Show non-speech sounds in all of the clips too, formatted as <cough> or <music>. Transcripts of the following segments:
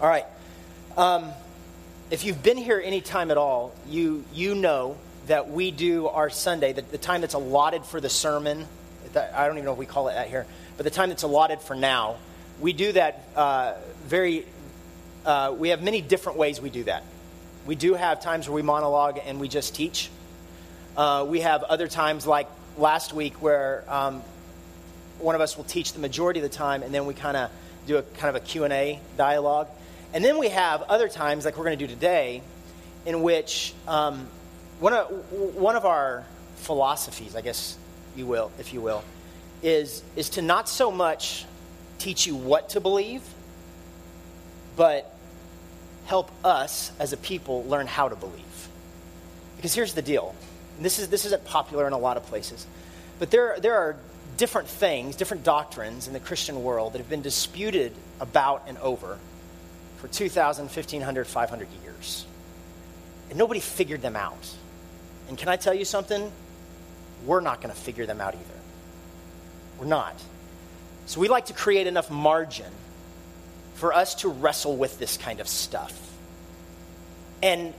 All right. Um, if you've been here any time at all, you, you know that we do our Sunday, the, the time that's allotted for the sermon. I don't even know if we call it that here, but the time that's allotted for now, we do that uh, very, uh, we have many different ways we do that. We do have times where we monologue and we just teach. Uh, we have other times like last week where um, one of us will teach the majority of the time and then we kind of do a kind of a q&a dialogue and then we have other times like we're going to do today in which um, one, of, one of our philosophies i guess you will if you will is, is to not so much teach you what to believe but help us as a people learn how to believe. Because here's the deal. This, is, this isn't popular in a lot of places but there, there are different things, different doctrines in the Christian world that have been disputed about and over for 2,000, 1,500, 500 years. And nobody figured them out. And can I tell you something? We're not going to figure them out either. We're not. So we like to create enough margin for us to wrestle with this kind of stuff. And,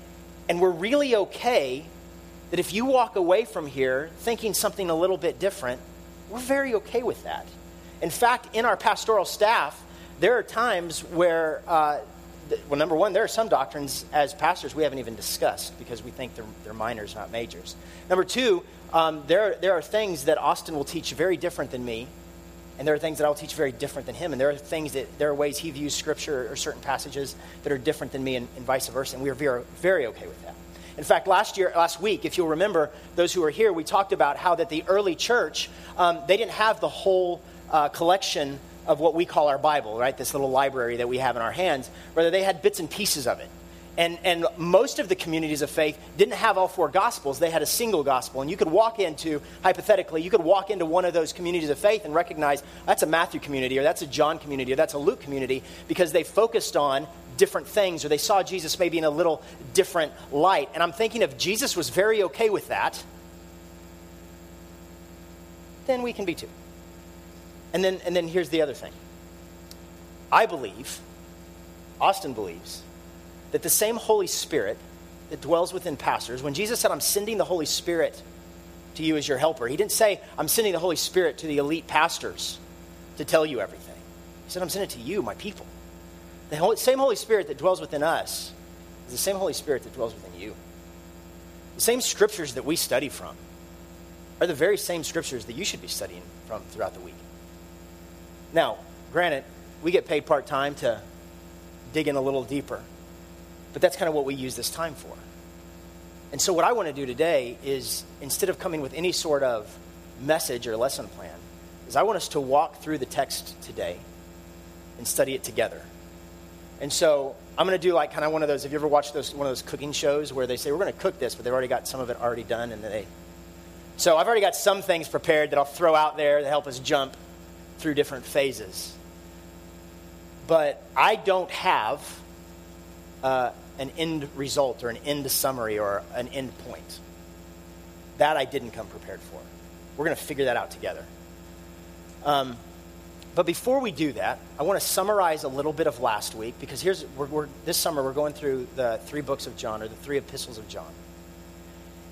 and we're really okay that if you walk away from here thinking something a little bit different, we're very okay with that. In fact, in our pastoral staff, there are times where, uh, well, number one, there are some doctrines as pastors we haven't even discussed because we think they're, they're minors, not majors. Number two, um, there, there are things that Austin will teach very different than me, and there are things that I'll teach very different than him, and there are things that there are ways he views Scripture or certain passages that are different than me, and, and vice versa, and we are very, very okay with that. In fact, last year, last week, if you'll remember, those who were here, we talked about how that the early church um, they didn't have the whole uh, collection of what we call our Bible, right? This little library that we have in our hands. Rather, they had bits and pieces of it. And, and most of the communities of faith didn't have all four gospels. They had a single gospel. And you could walk into, hypothetically, you could walk into one of those communities of faith and recognize that's a Matthew community, or that's a John community, or that's a Luke community, because they focused on different things, or they saw Jesus maybe in a little different light. And I'm thinking if Jesus was very okay with that, then we can be too. And then, and then here's the other thing I believe, Austin believes, that the same Holy Spirit that dwells within pastors, when Jesus said, I'm sending the Holy Spirit to you as your helper, he didn't say, I'm sending the Holy Spirit to the elite pastors to tell you everything. He said, I'm sending it to you, my people. The same Holy Spirit that dwells within us is the same Holy Spirit that dwells within you. The same scriptures that we study from are the very same scriptures that you should be studying from throughout the week. Now, granted, we get paid part time to dig in a little deeper, but that's kind of what we use this time for. And so, what I want to do today is instead of coming with any sort of message or lesson plan, is I want us to walk through the text today and study it together. And so I'm going to do like kind of one of those. Have you ever watched those one of those cooking shows where they say we're going to cook this, but they've already got some of it already done, and they. So I've already got some things prepared that I'll throw out there to help us jump through different phases. But I don't have uh, an end result or an end summary or an end point. That I didn't come prepared for. We're going to figure that out together. Um, but before we do that, I want to summarize a little bit of last week because here's we're, we're, this summer we're going through the three books of John or the three epistles of John,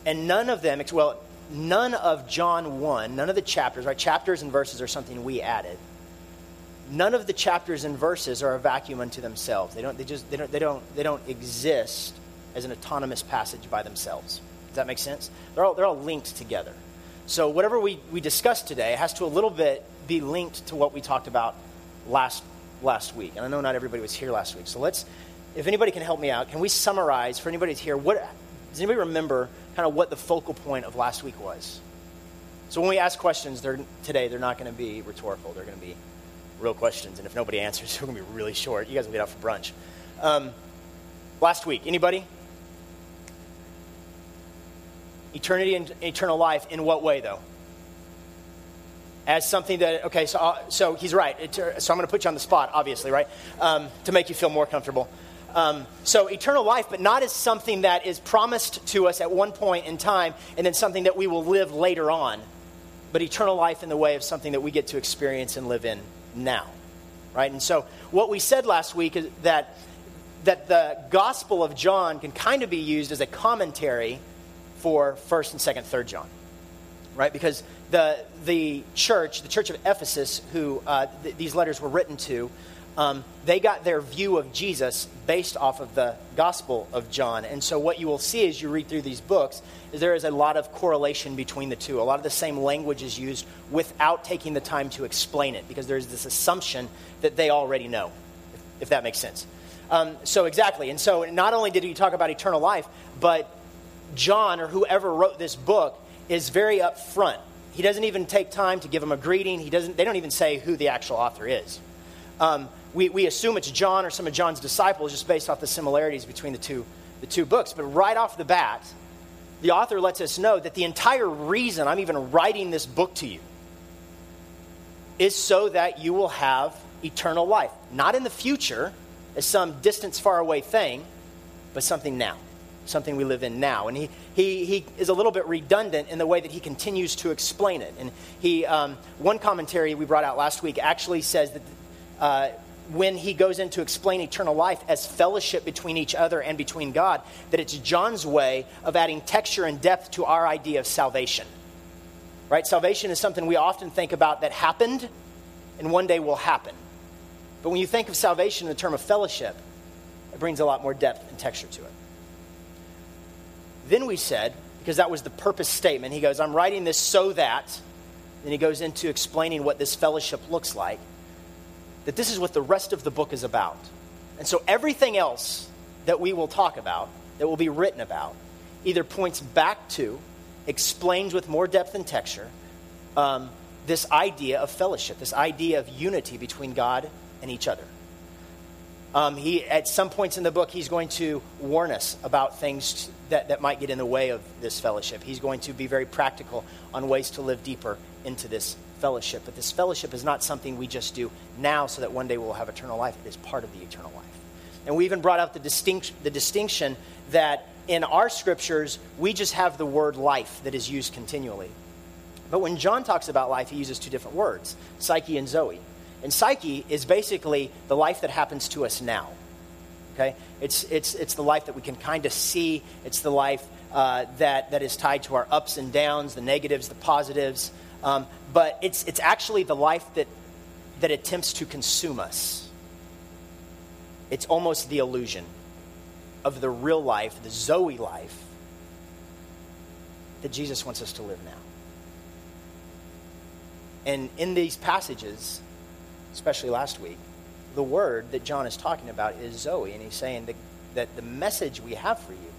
and none of them, well, none of John one, none of the chapters, right? Chapters and verses are something we added. None of the chapters and verses are a vacuum unto themselves. They don't. They just. They don't. They don't. They don't exist as an autonomous passage by themselves. Does that make sense? They're all. They're all linked together. So whatever we, we discussed today has to a little bit be linked to what we talked about last last week. And I know not everybody was here last week. So let's if anybody can help me out, can we summarize for anybody here what does anybody remember kind of what the focal point of last week was? So when we ask questions they're, today, they're not going to be rhetorical. They're going to be real questions. And if nobody <laughs> answers, they're going to be really short. You guys will get out for brunch. Um, last week, anybody? Eternity and eternal life in what way, though? As something that, okay, so, uh, so he's right. It, so I'm going to put you on the spot, obviously, right? Um, to make you feel more comfortable. Um, so eternal life, but not as something that is promised to us at one point in time and then something that we will live later on, but eternal life in the way of something that we get to experience and live in now, right? And so what we said last week is that that the Gospel of John can kind of be used as a commentary for 1st and 2nd, 3rd John, right? Because the, the church, the church of Ephesus, who uh, th- these letters were written to, um, they got their view of Jesus based off of the Gospel of John. And so, what you will see as you read through these books is there is a lot of correlation between the two. A lot of the same language is used without taking the time to explain it because there's this assumption that they already know, if, if that makes sense. Um, so, exactly. And so, not only did he talk about eternal life, but John or whoever wrote this book is very upfront. He doesn't even take time to give them a greeting. He doesn't, they don't even say who the actual author is. Um, we, we assume it's John or some of John's disciples just based off the similarities between the two, the two books. But right off the bat, the author lets us know that the entire reason I'm even writing this book to you is so that you will have eternal life. Not in the future as some distance, far away thing, but something now, something we live in now. And he, he, he is a little bit redundant in the way that he continues to explain it. And he, um, one commentary we brought out last week actually says that uh, when he goes in to explain eternal life as fellowship between each other and between God, that it's John's way of adding texture and depth to our idea of salvation. Right? Salvation is something we often think about that happened and one day will happen. But when you think of salvation in the term of fellowship, it brings a lot more depth and texture to it. Then we said, because that was the purpose statement, he goes, I'm writing this so that, then he goes into explaining what this fellowship looks like that this is what the rest of the book is about. And so everything else that we will talk about, that will be written about, either points back to, explains with more depth and texture, um, this idea of fellowship, this idea of unity between God and each other. Um, he, at some points in the book, he's going to warn us about things that, that might get in the way of this fellowship. He's going to be very practical on ways to live deeper into this fellowship. But this fellowship is not something we just do now so that one day we'll have eternal life. It is part of the eternal life. And we even brought out the, distinct, the distinction that in our scriptures, we just have the word life that is used continually. But when John talks about life, he uses two different words psyche and zoe. And psyche is basically the life that happens to us now. Okay? It's, it's, it's the life that we can kind of see, it's the life uh, that, that is tied to our ups and downs, the negatives, the positives. Um, but it's, it's actually the life that, that attempts to consume us. It's almost the illusion of the real life, the Zoe life, that Jesus wants us to live now. And in these passages, especially last week, the word that John is talking about is Zoe. And he's saying that, that the message we have for you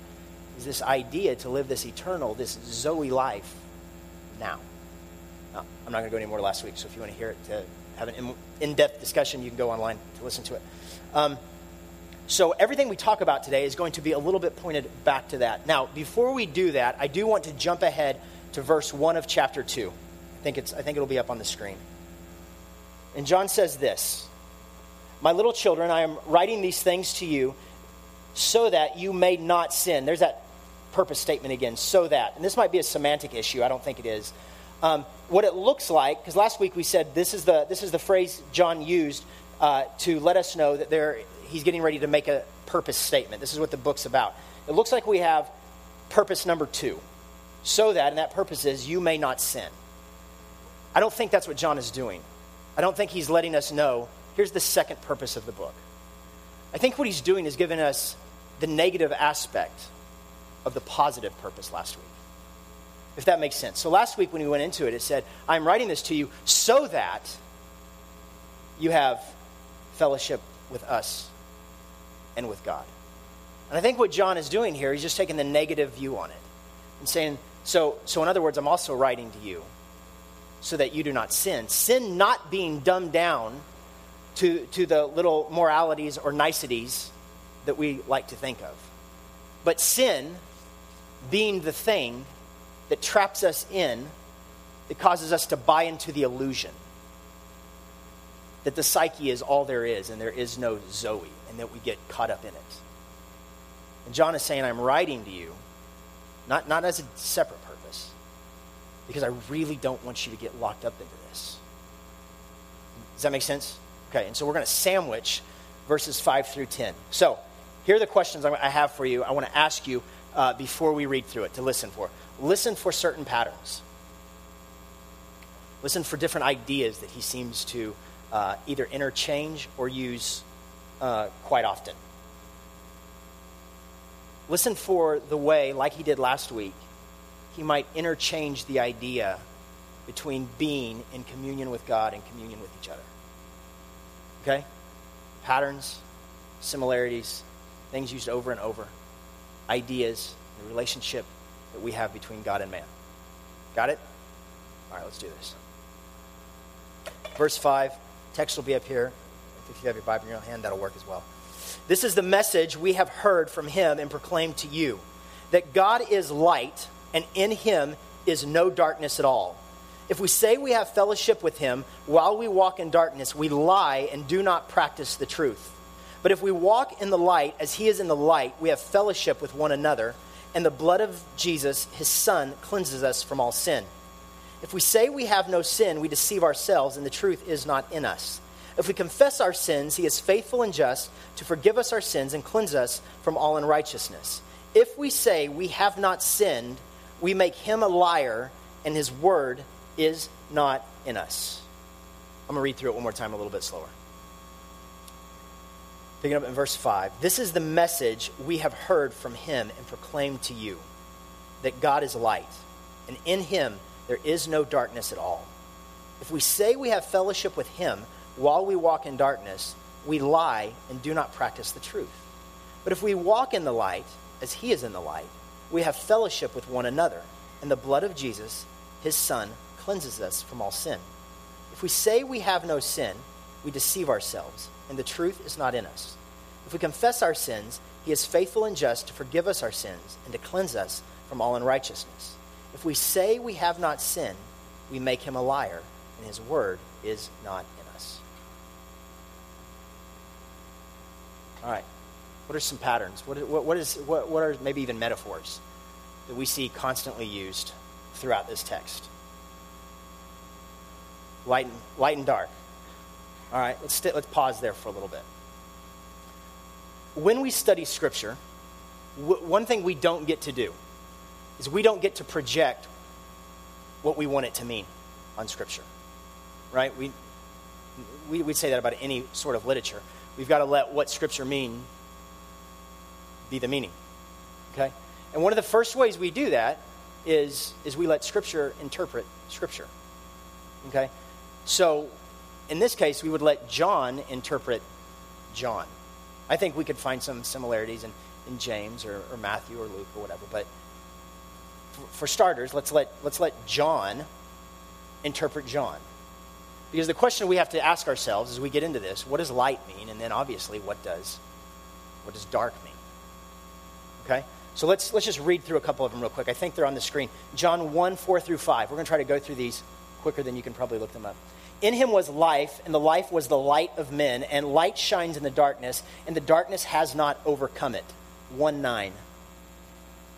is this idea to live this eternal, this Zoe life now. Now I'm not going to go any more last week, so if you want to hear it, to have an in depth discussion, you can go online to listen to it. Um, so, everything we talk about today is going to be a little bit pointed back to that. Now, before we do that, I do want to jump ahead to verse 1 of chapter 2. I think, it's, I think it'll be up on the screen. And John says this My little children, I am writing these things to you so that you may not sin. There's that purpose statement again, so that. And this might be a semantic issue. I don't think it is. Um, what it looks like, because last week we said this is the, this is the phrase John used uh, to let us know that there, he's getting ready to make a purpose statement. This is what the book's about. It looks like we have purpose number two. So that, and that purpose is you may not sin. I don't think that's what John is doing. I don't think he's letting us know here's the second purpose of the book. I think what he's doing is giving us the negative aspect of the positive purpose last week. If that makes sense. So last week when we went into it, it said, I'm writing this to you so that you have fellowship with us and with God. And I think what John is doing here, he's just taking the negative view on it and saying, so, so in other words, I'm also writing to you so that you do not sin. Sin not being dumbed down to, to the little moralities or niceties that we like to think of, but sin being the thing that traps us in, that causes us to buy into the illusion that the psyche is all there is and there is no Zoe, and that we get caught up in it. And John is saying, I'm writing to you, not, not as a separate purpose, because I really don't want you to get locked up into this. Does that make sense? Okay, and so we're going to sandwich verses 5 through 10. So, here are the questions I have for you. I want to ask you uh, before we read through it to listen for. Listen for certain patterns. Listen for different ideas that he seems to uh, either interchange or use uh, quite often. Listen for the way, like he did last week, he might interchange the idea between being in communion with God and communion with each other. Okay? Patterns, similarities, things used over and over, ideas, the relationship that we have between God and man. Got it? All right, let's do this. Verse 5, text will be up here. If you have your Bible in your hand, that'll work as well. This is the message we have heard from him and proclaimed to you that God is light, and in him is no darkness at all. If we say we have fellowship with him while we walk in darkness, we lie and do not practice the truth. But if we walk in the light as he is in the light, we have fellowship with one another, and the blood of Jesus, his son, cleanses us from all sin. If we say we have no sin, we deceive ourselves, and the truth is not in us. If we confess our sins, he is faithful and just to forgive us our sins and cleanse us from all unrighteousness. If we say we have not sinned, we make him a liar, and his word is not in us. I'm going to read through it one more time a little bit slower. Picking up in verse 5 This is the message we have heard from him and proclaimed to you that God is light, and in him there is no darkness at all. If we say we have fellowship with him while we walk in darkness, we lie and do not practice the truth. But if we walk in the light, as he is in the light, we have fellowship with one another, and the blood of Jesus, his Son, cleanses us from all sin. If we say we have no sin, we deceive ourselves, and the truth is not in us. If we confess our sins, he is faithful and just to forgive us our sins and to cleanse us from all unrighteousness. If we say we have not sinned, we make him a liar, and his word is not in us. All right. What are some patterns? What, what, what, is, what, what are maybe even metaphors that we see constantly used throughout this text? Light and, light and dark. All right, let's, st- let's pause there for a little bit. When we study Scripture, w- one thing we don't get to do is we don't get to project what we want it to mean on Scripture. Right? We, we, would say that about any sort of literature. We've got to let what Scripture mean be the meaning. Okay? And one of the first ways we do that is, is we let Scripture interpret Scripture. Okay? So, in this case, we would let John interpret John. I think we could find some similarities in, in James or, or Matthew or Luke or whatever, but for starters, let's let, let's let John interpret John. Because the question we have to ask ourselves as we get into this, what does light mean? And then obviously, what does, what does dark mean? Okay? So let's, let's just read through a couple of them real quick. I think they're on the screen. John 1, 4 through 5. We're going to try to go through these quicker than you can probably look them up. In him was life, and the life was the light of men, and light shines in the darkness, and the darkness has not overcome it. 1 9.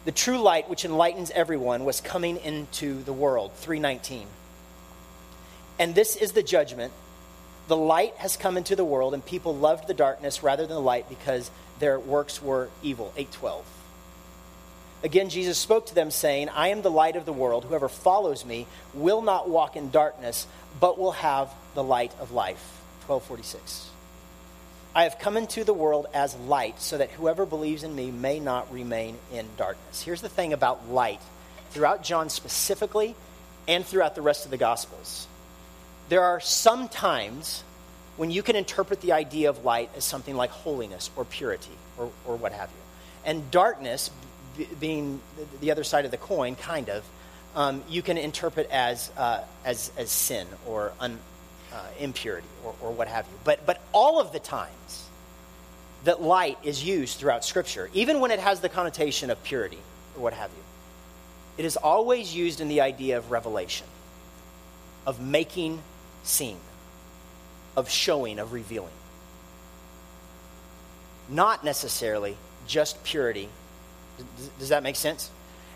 The true light which enlightens everyone was coming into the world. 319. And this is the judgment. The light has come into the world, and people loved the darkness rather than the light because their works were evil. 812. Again, Jesus spoke to them, saying, I am the light of the world. Whoever follows me will not walk in darkness, but will have the light of life. 1246. I have come into the world as light, so that whoever believes in me may not remain in darkness. Here's the thing about light throughout John specifically, and throughout the rest of the Gospels. There are some times when you can interpret the idea of light as something like holiness or purity or, or what have you. And darkness, being the other side of the coin, kind of, um, you can interpret as, uh, as, as sin or un, uh, impurity or, or what have you. But, but all of the times that light is used throughout Scripture, even when it has the connotation of purity or what have you, it is always used in the idea of revelation, of making seen, of showing, of revealing. Not necessarily just purity. Does that make sense?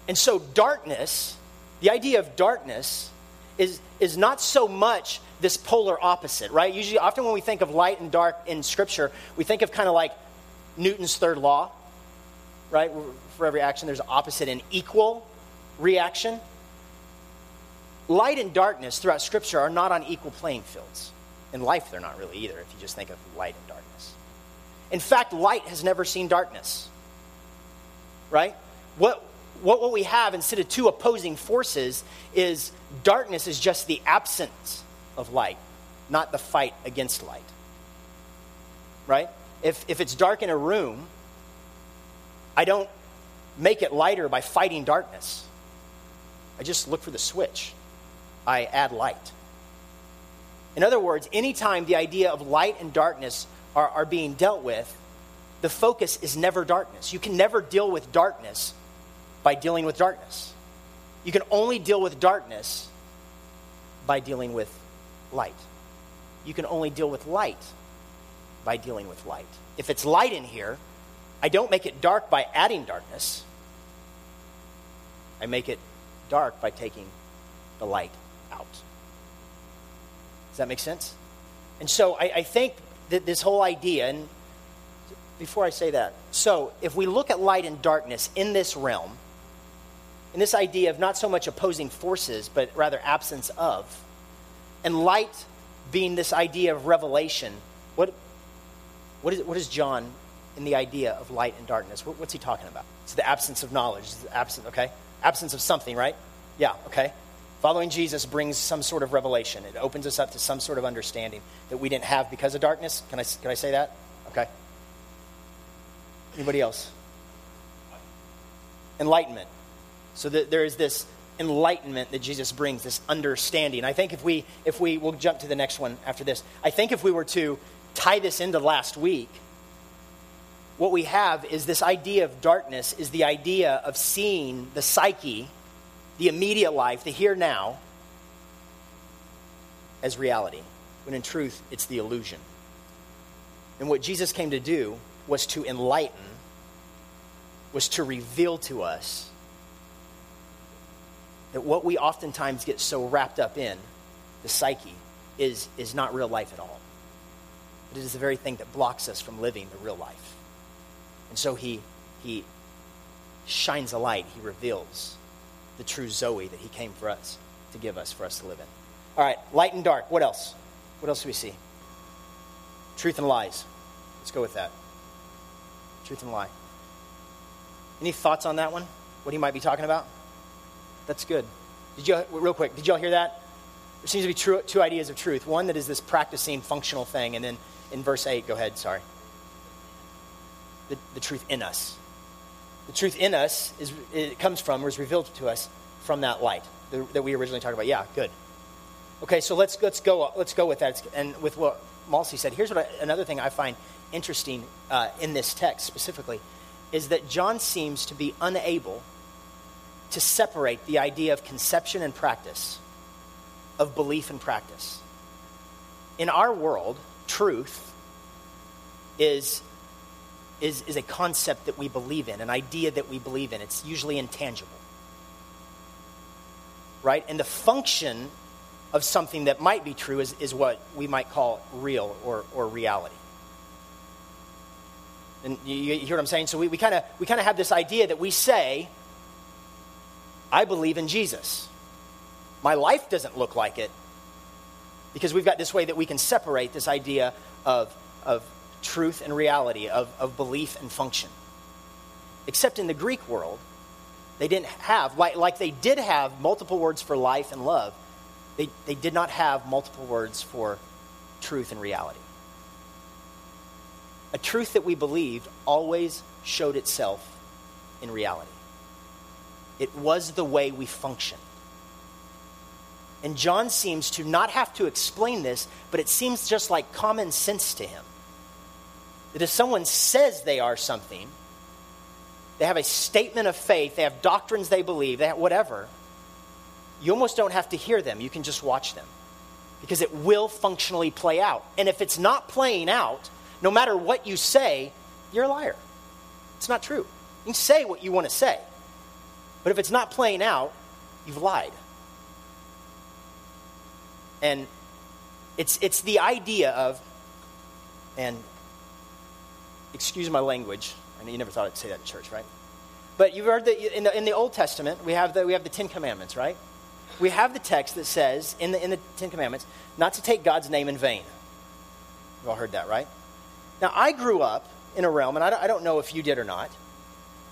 And so, darkness, the idea of darkness, is, is not so much this polar opposite, right? Usually, often when we think of light and dark in Scripture, we think of kind of like Newton's third law, right? For every action, there's opposite and equal reaction. Light and darkness throughout Scripture are not on equal playing fields. In life, they're not really either, if you just think of light and darkness. In fact, light has never seen darkness, right? What, what, what we have instead of two opposing forces is darkness is just the absence of light, not the fight against light. Right? If, if it's dark in a room, I don't make it lighter by fighting darkness. I just look for the switch. I add light. In other words, anytime the idea of light and darkness are, are being dealt with, the focus is never darkness. You can never deal with darkness by dealing with darkness. You can only deal with darkness by dealing with light. You can only deal with light by dealing with light. If it's light in here, I don't make it dark by adding darkness. I make it dark by taking the light out. Does that make sense? And so I, I think that this whole idea, and before I say that, so if we look at light and darkness in this realm, in this idea of not so much opposing forces, but rather absence of, and light being this idea of revelation, what, what, is, what is John in the idea of light and darkness? What, what's he talking about? It's the absence of knowledge. It's the absence, okay? Absence of something, right? Yeah, okay. Following Jesus brings some sort of revelation. It opens us up to some sort of understanding that we didn't have because of darkness. Can I, can I say that? Okay. Anybody else? Enlightenment. So that there is this enlightenment that Jesus brings, this understanding. I think if we, if we, we'll jump to the next one after this. I think if we were to tie this into last week, what we have is this idea of darkness is the idea of seeing the psyche, the immediate life, the here now, as reality, when in truth it's the illusion. And what Jesus came to do was to enlighten, was to reveal to us that what we oftentimes get so wrapped up in, the psyche, is, is not real life at all. But it is the very thing that blocks us from living the real life. And so he, he shines a light, he reveals the true Zoe that he came for us to give us, for us to live in. All right, light and dark. What else? What else do we see? Truth and lies. Let's go with that. Truth and lie. Any thoughts on that one? What he might be talking about? That's good. Did you, real quick, did y'all hear that? There seems to be true, two ideas of truth. One that is this practicing functional thing, and then in verse 8, go ahead, sorry. The, the truth in us. The truth in us is it comes from or is revealed to us from that light that we originally talked about. Yeah, good. Okay, so let's let's go let's go with that. And with what Malsey said, here's what I, another thing I find interesting uh, in this text specifically is that John seems to be unable to separate the idea of conception and practice, of belief and practice. In our world, truth is, is, is a concept that we believe in, an idea that we believe in. It's usually intangible. Right? And the function of something that might be true is, is what we might call real or, or reality. And you, you hear what I'm saying? So we, we kind of we kind of have this idea that we say, I believe in Jesus. My life doesn't look like it because we've got this way that we can separate this idea of, of truth and reality, of, of belief and function. Except in the Greek world, they didn't have, like, like they did have multiple words for life and love, they, they did not have multiple words for truth and reality. A truth that we believed always showed itself in reality. It was the way we functioned. And John seems to not have to explain this, but it seems just like common sense to him. That if someone says they are something, they have a statement of faith, they have doctrines they believe, they have whatever, you almost don't have to hear them. You can just watch them because it will functionally play out. And if it's not playing out, no matter what you say, you're a liar. It's not true. You can say what you want to say. But if it's not playing out, you've lied. And it's, it's the idea of, and excuse my language. I know you never thought I'd say that in church, right? But you've heard that in the, in the Old Testament, we have, the, we have the Ten Commandments, right? We have the text that says in the, in the Ten Commandments not to take God's name in vain. You've all heard that, right? Now, I grew up in a realm, and I don't, I don't know if you did or not,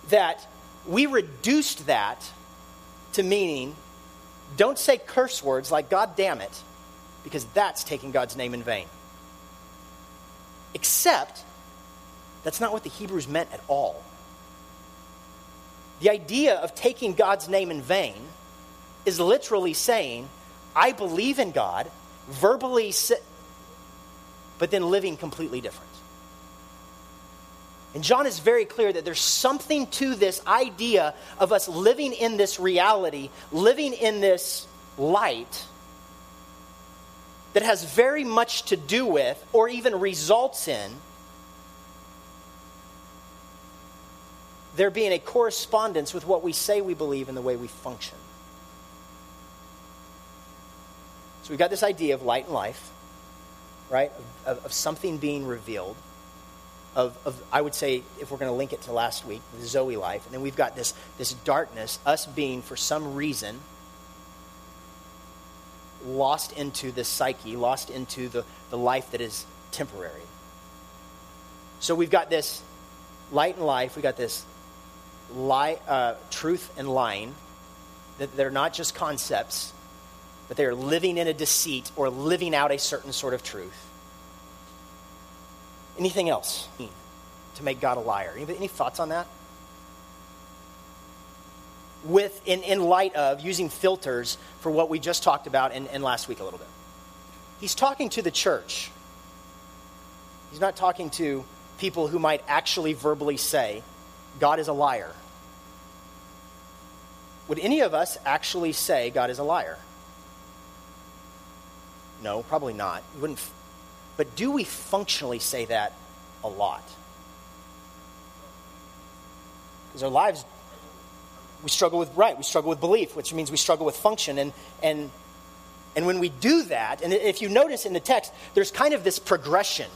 that we reduced that to meaning don't say curse words like God damn it, because that's taking God's name in vain. Except, that's not what the Hebrews meant at all. The idea of taking God's name in vain is literally saying, I believe in God, verbally, but then living completely different. And John is very clear that there's something to this idea of us living in this reality, living in this light, that has very much to do with, or even results in, there being a correspondence with what we say we believe and the way we function. So we've got this idea of light and life, right? Of, of something being revealed. Of, of, I would say, if we're going to link it to last week, the Zoe life. And then we've got this, this darkness, us being, for some reason, lost into the psyche, lost into the, the life that is temporary. So we've got this light and life, we've got this lie, uh, truth and lying, that they're not just concepts, but they are living in a deceit or living out a certain sort of truth. Anything else to make God a liar? Any, any thoughts on that? With in, in light of using filters for what we just talked about in, in last week a little bit. He's talking to the church. He's not talking to people who might actually verbally say, God is a liar. Would any of us actually say God is a liar? No, probably not. We wouldn't. F- but do we functionally say that a lot? Because our lives, we struggle with right. We struggle with belief, which means we struggle with function. And and and when we do that, and if you notice in the text, there's kind of this progression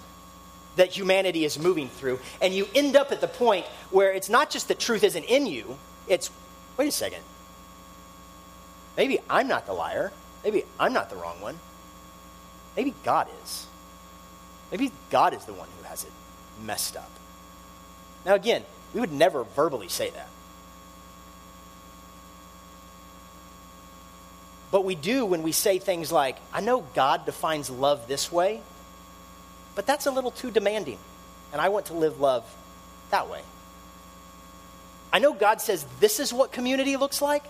that humanity is moving through, and you end up at the point where it's not just that truth isn't in you. It's wait a second. Maybe I'm not the liar. Maybe I'm not the wrong one. Maybe God is. Maybe God is the one who has it messed up. Now, again, we would never verbally say that. But we do when we say things like, I know God defines love this way, but that's a little too demanding, and I want to live love that way. I know God says this is what community looks like,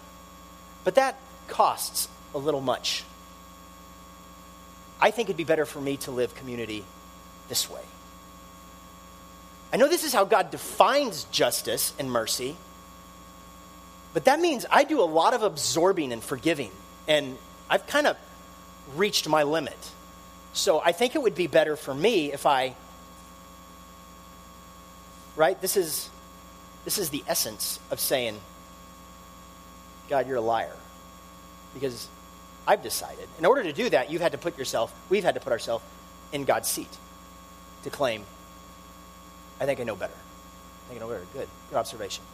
but that costs a little much. I think it'd be better for me to live community this way. I know this is how God defines justice and mercy, but that means I do a lot of absorbing and forgiving, and I've kind of reached my limit. So I think it would be better for me if I, right? This is, this is the essence of saying, God, you're a liar. Because I've decided. In order to do that, you've had to put yourself, we've had to put ourselves in God's seat to claim, I think I know better. I think I know better. Good. Good observation.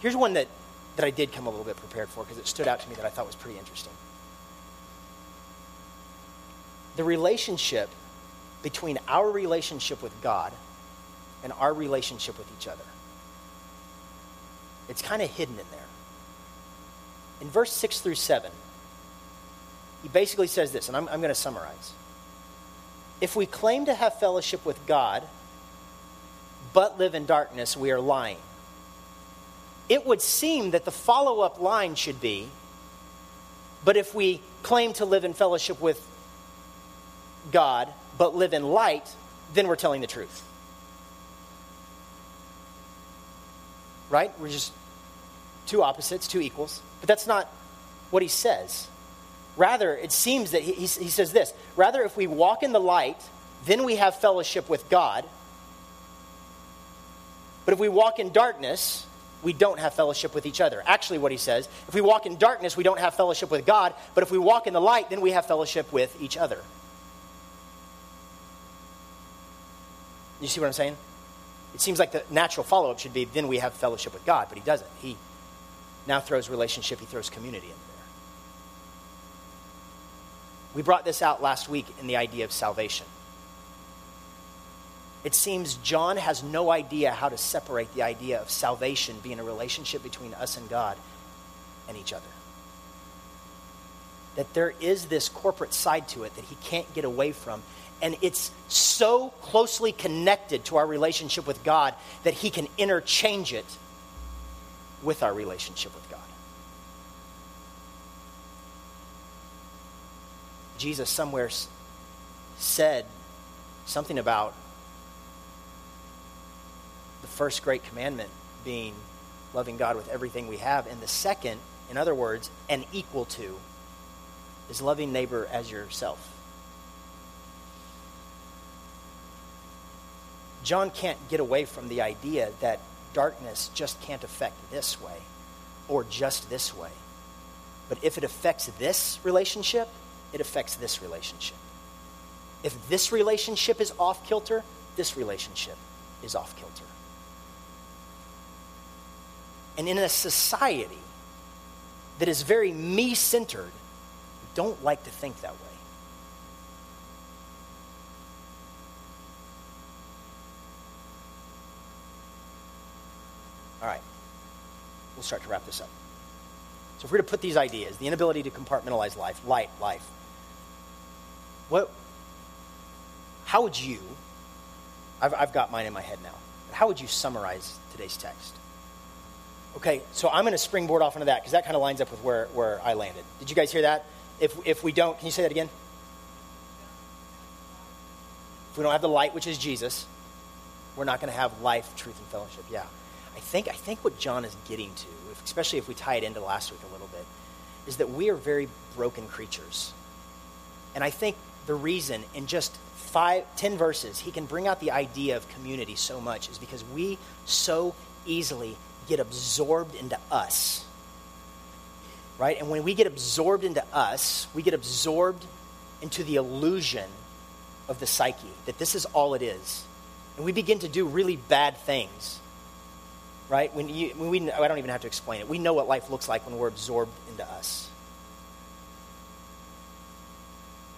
Here's one that, that I did come a little bit prepared for because it stood out to me that I thought was pretty interesting. The relationship between our relationship with God and our relationship with each other. It's kind of hidden in there in verse 6 through 7, he basically says this, and I'm, I'm going to summarize. If we claim to have fellowship with God, but live in darkness, we are lying. It would seem that the follow up line should be but if we claim to live in fellowship with God, but live in light, then we're telling the truth. Right? We're just two opposites, two equals. But that's not what he says. Rather, it seems that he, he, he says this rather, if we walk in the light, then we have fellowship with God. But if we walk in darkness, we don't have fellowship with each other. Actually, what he says, if we walk in darkness, we don't have fellowship with God, but if we walk in the light, then we have fellowship with each other. You see what I'm saying? It seems like the natural follow up should be then we have fellowship with God, but he doesn't. He now throws relationship, he throws community in there. We brought this out last week in the idea of salvation. It seems John has no idea how to separate the idea of salvation being a relationship between us and God and each other. That there is this corporate side to it that he can't get away from. And it's so closely connected to our relationship with God that he can interchange it with our relationship with God. Jesus somewhere said something about the first great commandment being loving God with everything we have, and the second, in other words, and equal to, is loving neighbor as yourself. John can't get away from the idea that darkness just can't affect this way or just this way. But if it affects this relationship, it affects this relationship. If this relationship is off kilter, this relationship is off kilter. And in a society that is very me centered, don't like to think that way. All right, we'll start to wrap this up. So, if we're to put these ideas, the inability to compartmentalize life, light, life, what, how would you, I've, I've got mine in my head now, how would you summarize today's text? Okay, so I'm going to springboard off into that because that kind of lines up with where, where I landed. Did you guys hear that? If, if we don't, can you say that again? If we don't have the light, which is Jesus, we're not going to have life, truth, and fellowship. Yeah. I think, I think what John is getting to, if, especially if we tie it into last week a little bit, is that we are very broken creatures. And I think the reason in just five, ten verses he can bring out the idea of community so much is because we so easily get absorbed into us. Right? And when we get absorbed into us, we get absorbed into the illusion of the psyche, that this is all it is. And we begin to do really bad things. Right? When, you, when we, I don't even have to explain it. We know what life looks like when we're absorbed into us.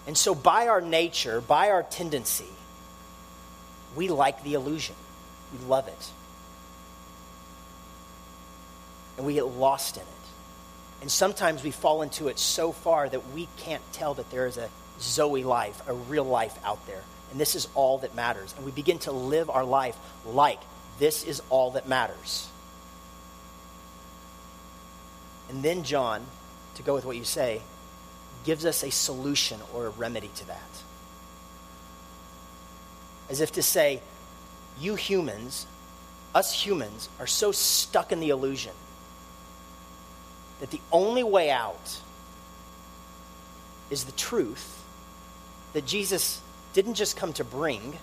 And so, by our nature, by our tendency, we like the illusion. We love it and we get lost in it. And sometimes we fall into it so far that we can't tell that there is a Zoe life, a real life out there. And this is all that matters. And we begin to live our life like this is all that matters. And then John, to go with what you say, gives us a solution or a remedy to that. As if to say, you humans, us humans, are so stuck in the illusion that the only way out is the truth that Jesus didn't just come to bring,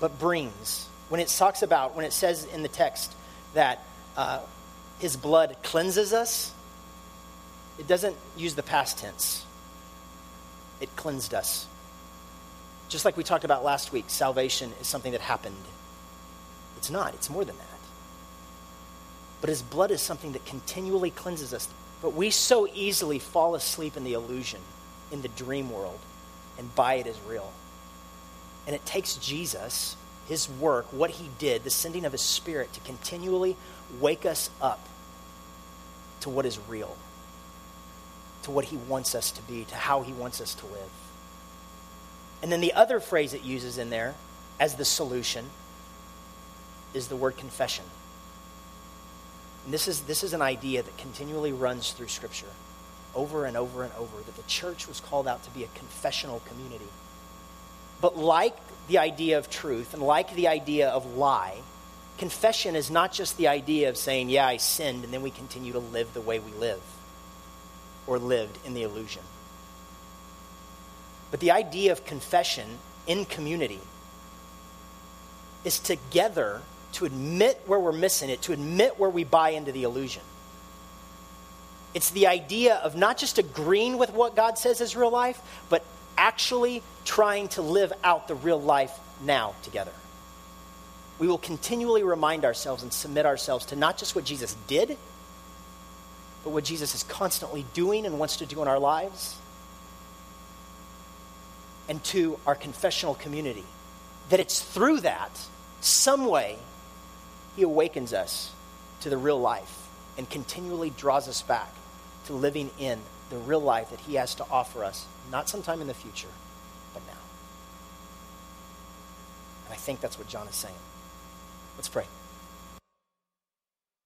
but brings. When it talks about, when it says in the text that uh, his blood cleanses us, it doesn't use the past tense. It cleansed us. Just like we talked about last week, salvation is something that happened. It's not, it's more than that. But his blood is something that continually cleanses us. But we so easily fall asleep in the illusion, in the dream world, and buy it as real. And it takes Jesus, his work, what he did, the sending of his spirit, to continually wake us up to what is real, to what he wants us to be, to how he wants us to live. And then the other phrase it uses in there as the solution is the word confession. And this is, this is an idea that continually runs through Scripture over and over and over that the church was called out to be a confessional community. But like the idea of truth and like the idea of lie, confession is not just the idea of saying, Yeah, I sinned, and then we continue to live the way we live or lived in the illusion. But the idea of confession in community is together to admit where we're missing it, to admit where we buy into the illusion. It's the idea of not just agreeing with what God says is real life, but actually trying to live out the real life now together. we will continually remind ourselves and submit ourselves to not just what Jesus did, but what Jesus is constantly doing and wants to do in our lives, and to our confessional community. That it's through that, some way, He awakens us to the real life and continually draws us back to living in the real life that He has to offer us, not sometime in the future, but now. And I think that's what John is saying. Let's pray.